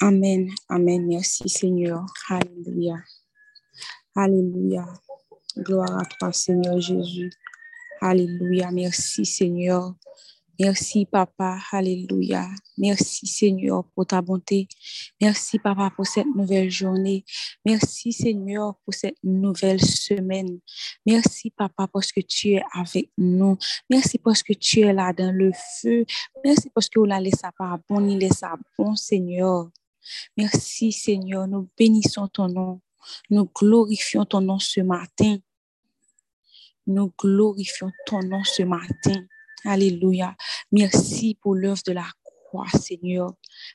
Amen, amen. Merci Seigneur. Alléluia. Alléluia. Gloire à toi Seigneur Jésus. Alléluia. Merci Seigneur. Merci, Papa. Alléluia. Merci, Seigneur, pour ta bonté. Merci, Papa, pour cette nouvelle journée. Merci, Seigneur, pour cette nouvelle semaine. Merci, Papa, parce que tu es avec nous. Merci parce que tu es là dans le feu. Merci parce que vous la laissé pas bon, il laisse bon, Seigneur. Merci, Seigneur. Nous bénissons ton nom. Nous glorifions ton nom ce matin. Nous glorifions ton nom ce matin. Alléluia. Merci pour l'œuvre de la croix, Seigneur.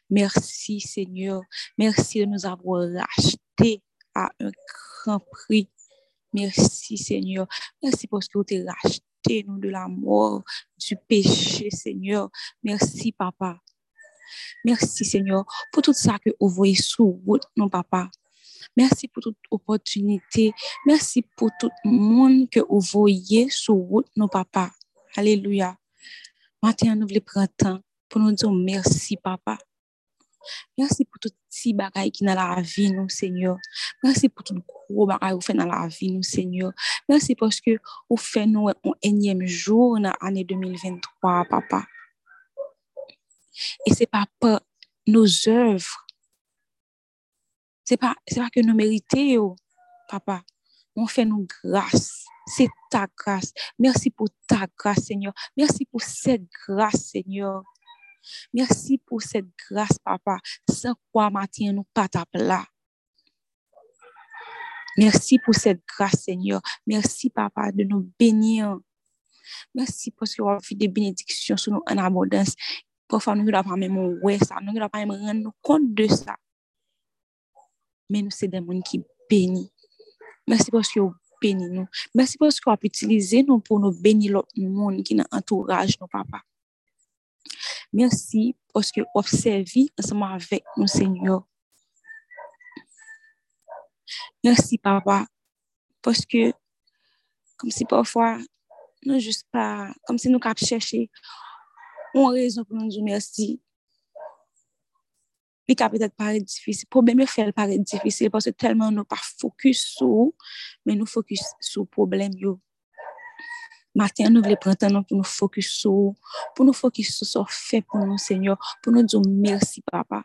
Merci, Seigneur. Merci de nous avoir rachetés à un grand prix. Merci, Seigneur. Merci parce que vous avez racheté nous de la mort, du péché, Seigneur. Merci, Papa. Merci, Seigneur, pour tout ça que vous voyez sous route, non, Papa. Merci pour toute opportunité. Merci pour tout le monde que vous voyez sous route, non, Papa. Alléluia. Matin, nous voulons prendre temps pour nous dire merci, papa. Merci pour tout petit bagay qui dans la vie, nous, Seigneur. Merci pour tout gros bagay vous faites dans la vie, nous, Seigneur. Merci parce que vous faites nous un énième jour dans l'année 2023, papa. Et c'est pas par nos œuvres. C'est pas, pas que nous méritons, papa. On fait nous grâce. C'est ta grâce. Merci pour ta grâce, Seigneur. Merci pour cette grâce, Seigneur. Merci pour cette grâce, papa. Sans quoi, matin, nous pas ta. Merci pour cette grâce, Seigneur. Merci, papa, de nous bénir. Merci parce que vous avez fait des bénédictions sur nous en abondance. Parfois, nous ne pas même ouais ça, nous ne pas même rendre compte de ça. Mais nous, c'est des gens qui bénissent. Merci parce que vous bénissez nous. Merci parce que vous utilisé nous pour nous bénir l'autre monde qui est dans l'entourage, nos papa. Merci parce que vous observez ensemble avec nous, Seigneur. Merci, papa, parce que comme si parfois, nous juste pas, comme si nous cap chercher une raison pour nous dire merci. Li ka peut-être paraître difficile. Problème fait paraître difficile parce que tellement nous pas focus sur, mais nous focus sur problème yo. Matin, nous voulons prendre temps pour nous focus sur, pour nous focus sur ce fait pour nous, Seigneur, pour nous dire merci, Papa.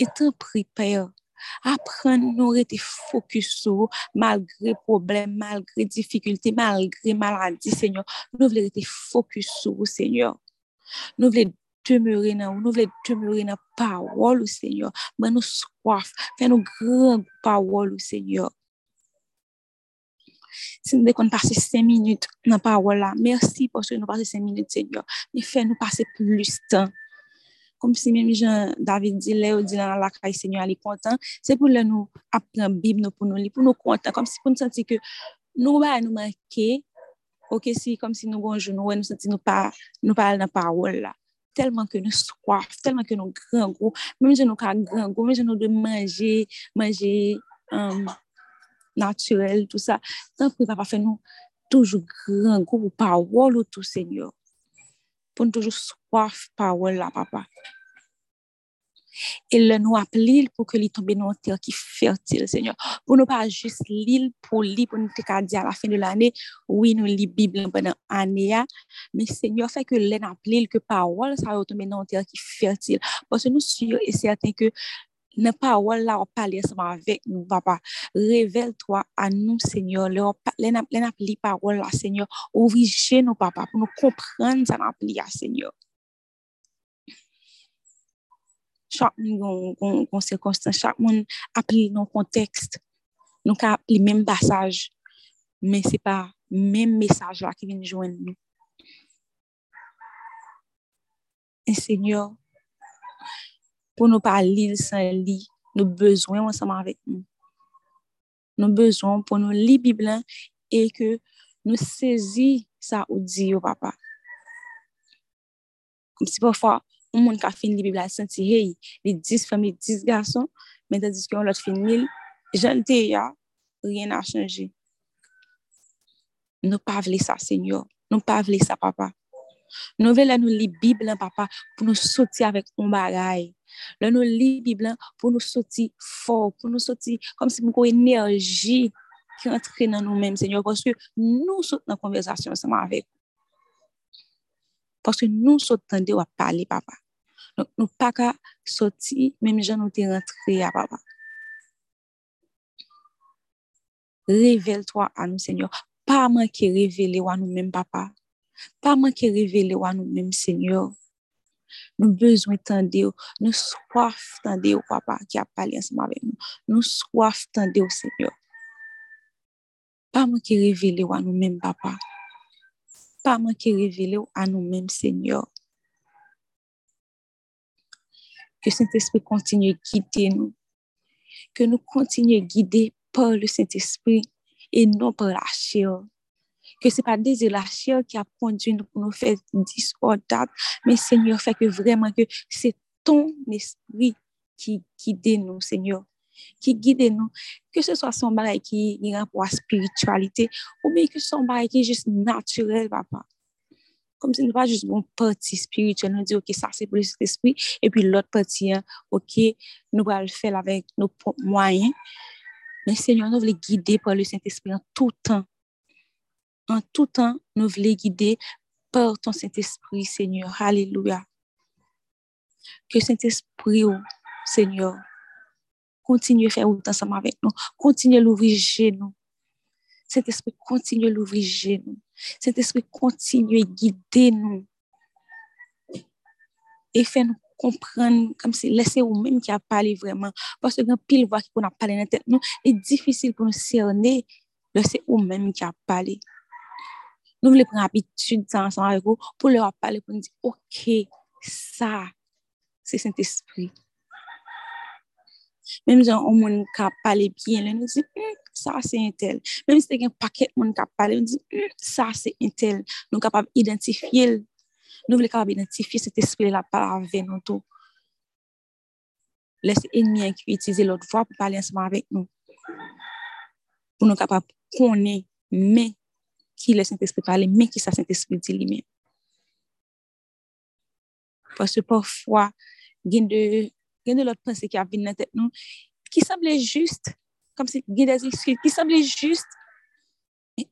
Et t'en prie, Père, apprendre nous rester focus sur, malgré problème, malgré difficulté, malgré maladie, Seigneur. Nous voulons rester focus sur, Seigneur. Nou vle demeure nan ou, nou vle demeure nan parol ou Seigneur. Ban nou soif, fè nou gran parol ou Seigneur. Si nou de kon pase 5 minutes nan parol la, mersi poske nou pase 5 minutes Seigneur. Ni fè nou pase plus tan. Kom si mèm jan David di lè ou di nan lakay Seigneur li kontan, se pou lè nou apren bib nou pou nou li, pou nou kontan. Kom si pou nou senti ke nou ba nou manke, Ok, si, comme si nous, bonjour, nous, nous sentir nous pas, nous parlons dans la parole là tellement que nous soif, tellement que nous grand goût, même si nous avons grand goût, même si nous de manger, manger um, naturel, tout ça. Tant que papa fait nous toujours grand goût pour parole tout Seigneur. Pour nous toujours soif parole là, papa. E le nou ap l'il pou ke li tombe nan ter ki fertil, Seigneur. Pou nou pa jist l'il pou li, pou nou te ka di a la fin de l'ane, oui nou li Biblan banan ane ya, men Seigneur fè ke lè nan ap l'il ke parol sa yo tombe nan ter ki fertil. Pwase nou sur e certain ke nan parol la wap pale seman avèk nou, papa. Revel toi an nou, Seigneur. Lè nan ap li parol la, Seigneur. Ovrije nou, papa, pou nou komprende sa nan ap li ya, Seigneur. chak moun kon sekonstan, chak moun apli nan kontekst, nou ka apli menm basaj, men se pa menm mesaj la ki vin jwen nou. E senyor, pou nou pa li san li, nou bezwen wansaman vek nou. Nou bezwen pou nou li biblan e ke nou sezi sa ou di yo papa. Kom si pa fwa, ou moun ka fin li bib la senti hey, li dis fam, li dis gason, men ta dis ki yon lot fin mil, jan te ya, rien a chanji. Nou pa vle sa, senyor. Nou pa vle sa, papa. Nou ve la nou li biblan, papa, pou nou soti avèk on bagay. La nou li biblan pou nou soti fò, pou nou soti kom si mou kon enerji ki rentre nan nou men, senyor, konske nou sot nan konversasyon seman avèk. Paske nou sotande wap pale papa. Donc, nou pa ka soti, menm jan nou te rentre ya ah, papa. Revel to a nou senyor. Pa man ki revele wa nou menm papa. Pa man ki revele wa nou menm senyor. Nou bezwen tande yo, nou swaf tande yo papa ki ap pale ansama vek nou. Nou swaf tande yo senyor. Pa man ki revele wa nou menm papa. À nous-mêmes, papa. Pas manquer révéler à nous-mêmes, Seigneur. Que Saint-Esprit continue de guider nous. Que nous continuions guider par le Saint-Esprit et non par la chair. Que ce n'est pas des la chair qui a conduit nous pour nous faire discordable, mais Seigneur, fait que vraiment que c'est ton esprit qui guide nous, Seigneur. Qui guide nous. Que ce soit son bagage qui est à la spiritualité, ou bien que son bagage qui est juste naturel, papa. Comme si nous pas juste une partie spirituelle, nous dit, ok, ça c'est pour l'esprit, et puis l'autre partie, hein, ok, nous allons le faire avec nos moyens. Mais Seigneur, nous voulons guider par le Saint-Esprit en tout temps. En tout temps, nous voulons guider par ton Saint-Esprit, Seigneur. Alléluia. Que Saint-Esprit, oh, Seigneur, continue à faire autant ensemble avec nous. Continue à l'ouvrir nous. Saint-Esprit, continue à l'ouvrir nous. Saint-Esprit, continue à guider nous. Et fait nous comprendre comme si laisser ou même qui a parlé vraiment parce que quand pile voix qui a parlé dans tête nous est difficile pour nous cerner laisser ou même qui a parlé nous voulons prendre habitude ensemble avec vous pour leur parler pour nous dire OK ça c'est Saint-Esprit Mem jan ou moun ka pale bien, lè nou di, mm, sa se entel. Mem se te gen paket moun ka pale, nou di, mm, sa se entel. Nou kapab identifiye l. Nou vle kapab identifiye se te spile la pala ave nou tou. Lè se enmyen ki itize lot vwa pou pale ansman avèk nou. Pou nou kapab konen men ki lè Saint-Esprit pale, men ki sa Saint-Esprit di li men. Pwase pwafwa gen de a de, l'autre pensée qui a venu dans tête nous, qui semblait juste, comme si a des excuses, qui semblait juste,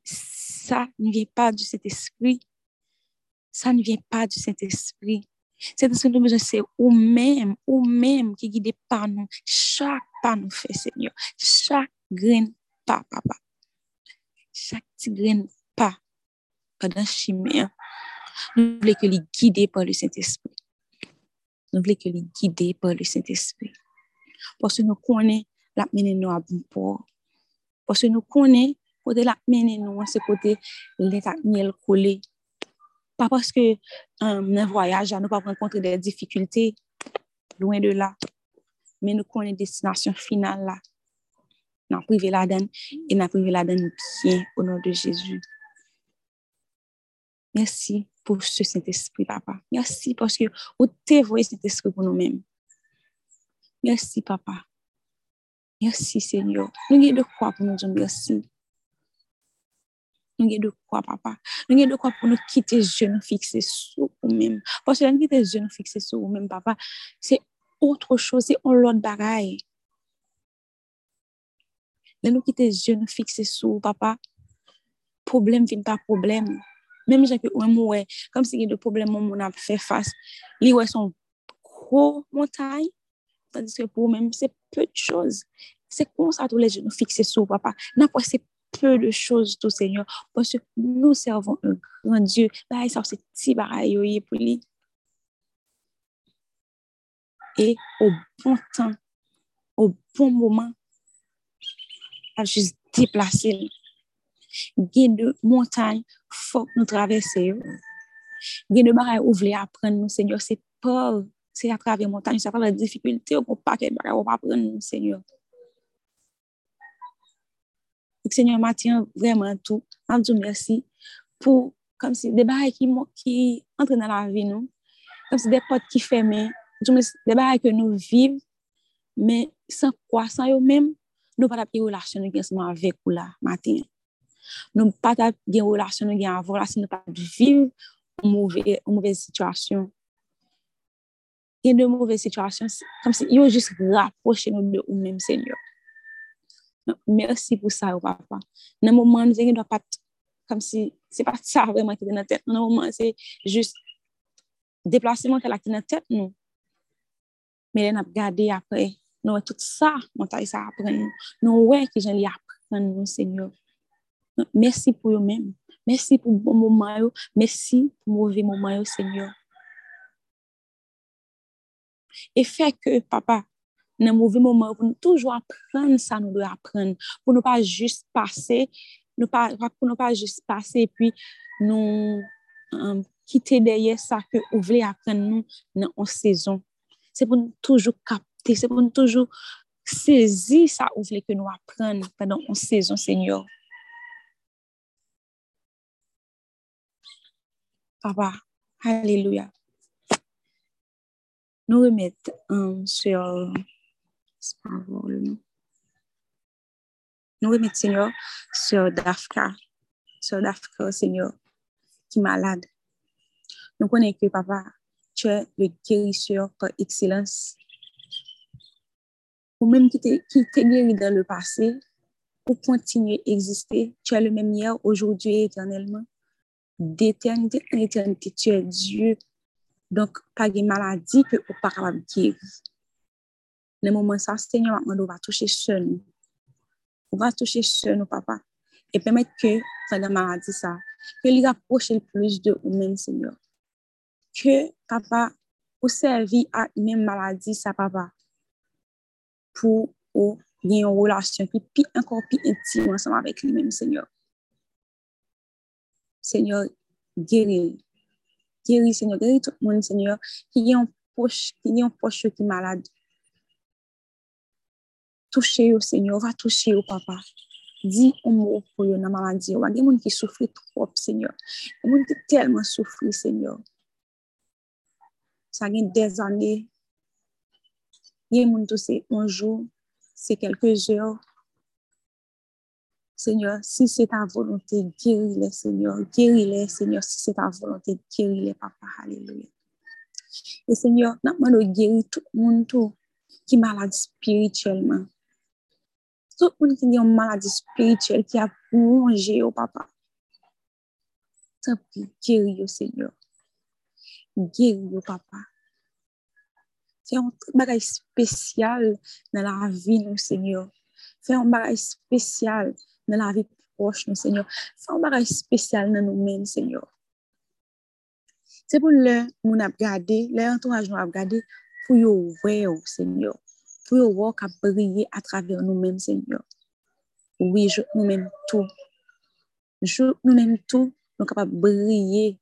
ça ne vient pas du Saint-Esprit, ça ne vient pas du Saint-Esprit. Saint-Esprit, nous besoin, c'est vous-même, vous-même qui guide par nous. Chaque pas nous fait, Seigneur. Chaque grain pas, papa. Chaque petit grain pas. Pendant chimère. Nous voulons que les guider par le Saint-Esprit. Nous voulons que les guider par le Saint-Esprit. Que nous connaissons la mener nous à bon. Parce que nous connaissons côté la mener nous, c'est côté l'état miel collé. Pas parce que euh, un voyage, nous pas rencontrer des difficultés, loin de là, mais nous connaissons destination finale là. Nous privé la donne et nous privé la donne bien au nom de Jésus. Merci pour ce Saint-Esprit, papa. Merci parce que vous t'envoyez cet esprit pour nous-mêmes. Merci, papa. Merci, Seigneur. Nous avons de quoi pour nous dire merci. Nous avons de quoi, papa. Nous avons de quoi pour nous quitter yeux fixés sur nous-mêmes. Parce que nous quitter yeux fixés sur nous-mêmes, papa, c'est autre chose, c'est un l'autre bagaille. Nous quitter yeux fixés sur papa, problème vient pas problème. Même gens que ouais, comme si il y a des problèmes on a fait face, les ouais sont gros montagnes, tandis peu de ça tous les genoux fixés sur papa. C'est peu de choses, tout Seigneur, parce que nous servons un pour lui. Et au bon temps, au bon. Il a de montagnes, faut nous traverser. A de barailles où vous apprendre, nous, Seigneur, c'est pas, c'est à travers montagne, c'est à travers la difficulté, on pas qu'elle va apprendre, nous, Seigneur. Seigneur, Mathieu, vraiment tout. Je vous merci pour, comme si, des barrières qui, entrent dans la vie, nous. Comme si des portes qui ferment. Des barrières que nous vivons, mais sans quoi, sans eux-mêmes, nous pas de relation avec vous là, matin. Nous pas de relation Nou pata gen relasyon nou gen avon, la se nou pata viv mouvè situasyon. Gen de mouvè situasyon, kom se yo jist raproche nou de ou mèm sènyo. Mersi pou sa ou papa. Nan mouman nou se gen do pat, kom se se pat sa vreman ki te nan tèt. Nan mouman se jist deplaseman ke la ki te nan tèt nou. Mè den ap gade apre. Nou wè tout sa, mwen ta y sa apren nou. Nou wè ki jen li apren nou sènyo. Merci pour eux-mêmes. Merci pour bon moment. Merci pour mauvais moment, Seigneur. Et fait que, papa, dans mauvais moment, pour nous toujours apprendre ça, nous devons apprendre. Pour ne pas juste passer, pour ne pas juste passer et puis nous um, quitter derrière ça que vous voulez apprendre nous dans une saison. C'est pour nous toujours capter, c'est pour nous toujours saisir ça vous voulez que nous apprenions pendant une saison, Seigneur. Papa, Alléluia. Nous remettons sur nous remettons, Seigneur, sur Dafka, sur Dafka, Seigneur, qui est malade. Nous connaissons que, Papa, tu es le guérisseur par excellence. Ou même qui t'es guéri dans le passé, pour continuer à exister, tu es le même hier, aujourd'hui et éternellement. D'éternité en éternité, tu es Dieu. Donc, pas de maladie que tu pas capable de guérir. Le moment ça, Seigneur, on va toucher seul On va toucher seul nous, papa. Et permettre que, pendant la maladie, ça, que les rapproche le plus de nous-mêmes, Seigneur. Que, papa, pour servir à une maladie, ça, papa, pour avoir une relation qui est encore plus intime ensemble avec lui-même, Seigneur. Seigneur, guéris. Guéris, Seigneur. Guéris tout le monde, Seigneur, qui est en poche, qui est en poche qui est malade toucher au Seigneur, va toucher au papa. Dis un mot pour eux dans la maladie. Il y a des gens qui souffrent trop, Seigneur. Il y a des gens qui tellement souffrent, Seigneur. Ça fait des années. Il y a des gens qui c'est un jour, c'est quelques heures. Seigneur, si c'est ta volonté, guéris-les, Seigneur. Guéris-les, Seigneur, si c'est ta volonté, guéris-les, Papa. Alléluia. Et Seigneur, nous demandons guérir tout le monde qui est malade spirituellement. Tout le monde qui a une maladie spirituelle qui a plongé au papa. Tant pis, guéris au Seigneur. Guéris au papa. Fais un bagage spécial dans la vie, Seigneur. Fais un bagage spécial vie proche, nous, Seigneur. Fais un bagage spécial dans nous-mêmes, Seigneur. C'est pour a regardé, l'entourage nous a regardé, pour ouais, Seigneur pour voir qu'à briller à travers nous-mêmes, Seigneur. Oui, nous-mêmes tout. Nous-mêmes tout, nous sommes capables briller.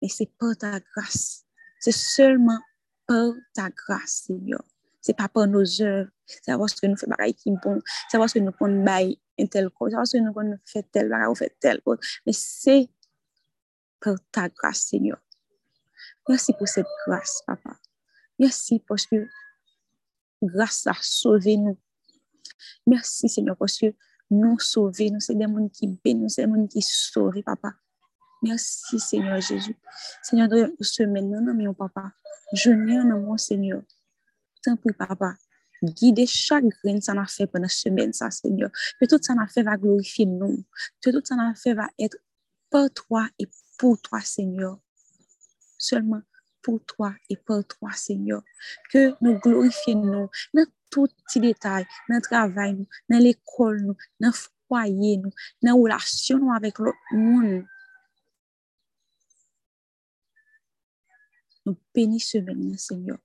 Mais c'est par ta grâce. C'est seulement par ta grâce, Seigneur. C'est pas par nos œuvres. C'est parce que nous faisons qui bon. C'est parce que nous prenons un tel chose. C'est parce que nous faisons tel bagage ou fait tel autre. Mais c'est par ta grâce, Seigneur. Merci pour cette grâce, Papa. Merci parce que grâce à sauver nous. Merci Seigneur parce que nous sauver, nous c'est des gens qui bénissent, c'est des gens qui sauvent, papa. Merci Seigneur Jésus. Seigneur, de semaine, non, non, papa. Je viens dans mon Seigneur. Tant pis, papa. Guide chaque grain ça n'a fait pendant la semaine, ça, Seigneur. Que tout ça n'a fait va glorifier nous. Que tout ça n'a fait va être pour toi et pour toi, Seigneur. Seulement pour toi et pour toi, Seigneur. Que nous glorifions nous dans tout petit détail, dans le travail, dans l'école, dans le foyer, dans la relation avec l'autre monde. Nous bénissons maintenant, Seigneur.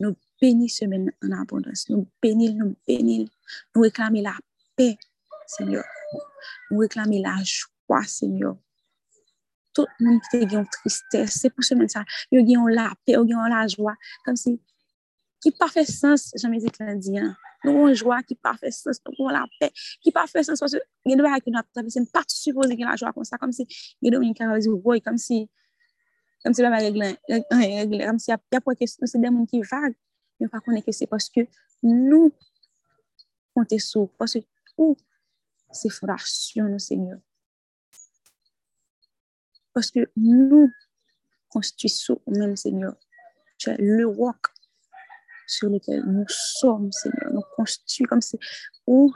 Nous béni semaine en abondance. Nous bénis, nous bénis. Nous réclamer la paix, Seigneur. Nous réclamer la joie, Seigneur. Tout le monde qui a une tristesse, c'est pour semaine ça. Ils ont la paix, ils ont la joie. Comme si, qui pas fait sens, jamais dit Nou yon jwa ki pa fè sens, nou yon la pè, ki pa fè sens, yon do a yon ap travesse, m pa ti suppose gen la jwa kon sa, kom si yon do yon karozi ou boy, kom si, kom si la va reglen, kom si ap apwa kesyon, se den moun ki vague, qui vaguent, mais pas qu'on que c'est parce que nous, comptons sur, parce que, ou, c'est fondation, Seigneur? Parce que nous constituons au même Seigneur. Tu es le roc sur lequel nous sommes, Seigneur. Nous construisons comme c'est où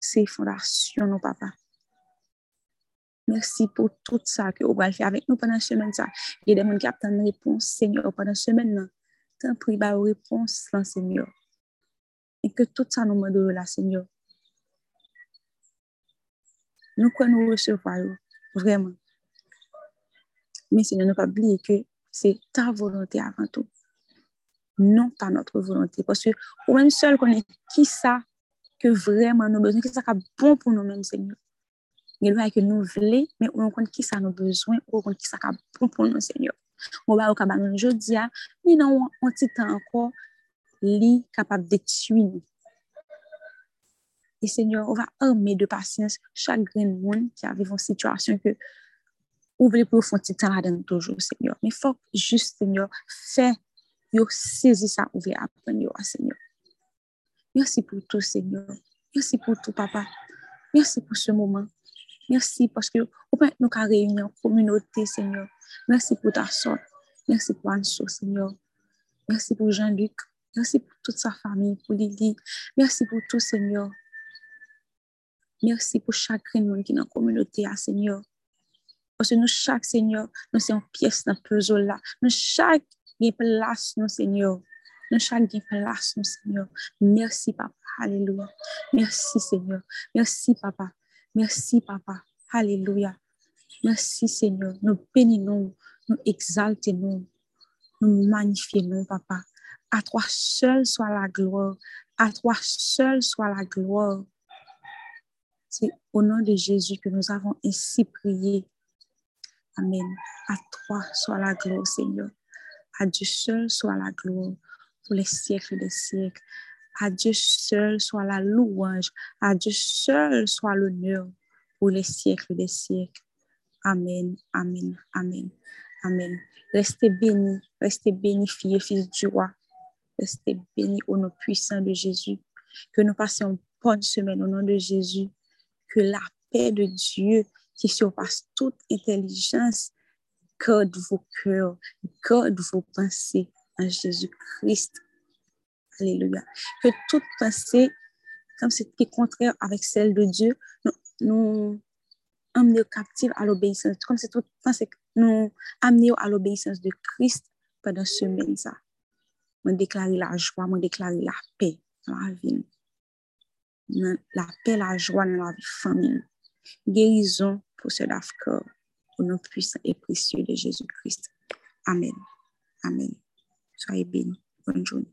ces fondations, nos papa. Merci pour tout ça que vous allez faire avec nous pendant ce semaine. Il y a des gens qui attendent une réponse, Seigneur, pendant ce semaine. Tant prie, bah, réponse, Seigneur. Et que tout ça nous là, Seigneur. Nous nous recevoir, vraiment. Mais Seigneur, ne pas oublier que c'est ta volonté avant tout. Non pas notre volonté. Parce que ou même seul connaît qui ça que vraiment nous besoin, qui ça qui bon pour nous-mêmes, Seigneur. Il y a que nous voulons, mais on compte qui ça nous besoin, on compte qui ça qui bon pour nous, Seigneur. On va au cabane aujourd'hui, mais non, on temps encore, li capable de tuer nous. Et Seigneur, on va armer de patience chaque grand monde qui a vécu une situation que vous voulez pour faire petit temps là-dedans toujours, Seigneur. Mais il faut juste, Seigneur, faire, yo saisir ça, vous voulez apprendre, Seigneur. Merci pour tout, Seigneur. Merci pour tout, Papa. Merci pour ce moment. Merci parce que nous réunir en communauté, Seigneur. Merci pour ta sorte. Merci pour Anso, Seigneur. Merci pour Jean-Luc. Merci pour toute sa famille, pour Lily. Merci pour tout, Seigneur. Merci pour chaque monde qui est dans la communauté, ah, Seigneur. Parce que nous, chaque Seigneur, nous sommes pièce dans le puzzle là. Nous, chaque place, nous, Seigneur. Nous, chaque place, nous, Seigneur. Merci, Papa. Alléluia. Merci, Seigneur. Merci, Papa. Merci, Papa. Alléluia. Merci, Seigneur. Nous bénissons, nous exaltons, nous magnifions, Papa. À toi seul soit la gloire. À toi seul soit la gloire. C'est au nom de Jésus que nous avons ainsi prié. Amen. À toi soit la gloire, Seigneur. À Dieu seul soit la gloire pour les siècles des siècles. À Dieu seul soit la louange. À Dieu seul soit l'honneur pour les siècles des siècles. Amen, amen, amen, amen. Restez bénis, restez bénis, fils du roi. Restez bénis au nom puissant de Jésus. Que nous passions une bonne semaine au nom de Jésus que la paix de Dieu qui surpasse toute intelligence garde vos cœurs, garde vos pensées en Jésus-Christ. Alléluia. Que toute pensée, comme c'est qui est contraire avec celle de Dieu, nous amener captive à l'obéissance. Comme c'est toute pensée, nous amener à l'obéissance de Christ pendant ce semaine. Ça. Je déclarer la joie, je déclarer la paix dans la vie la paix, la joie dans la vie famille. Guérison pour ce corps au nom puissant et précieux de Jésus-Christ. Amen. Amen. Soyez bénis. Bonne journée.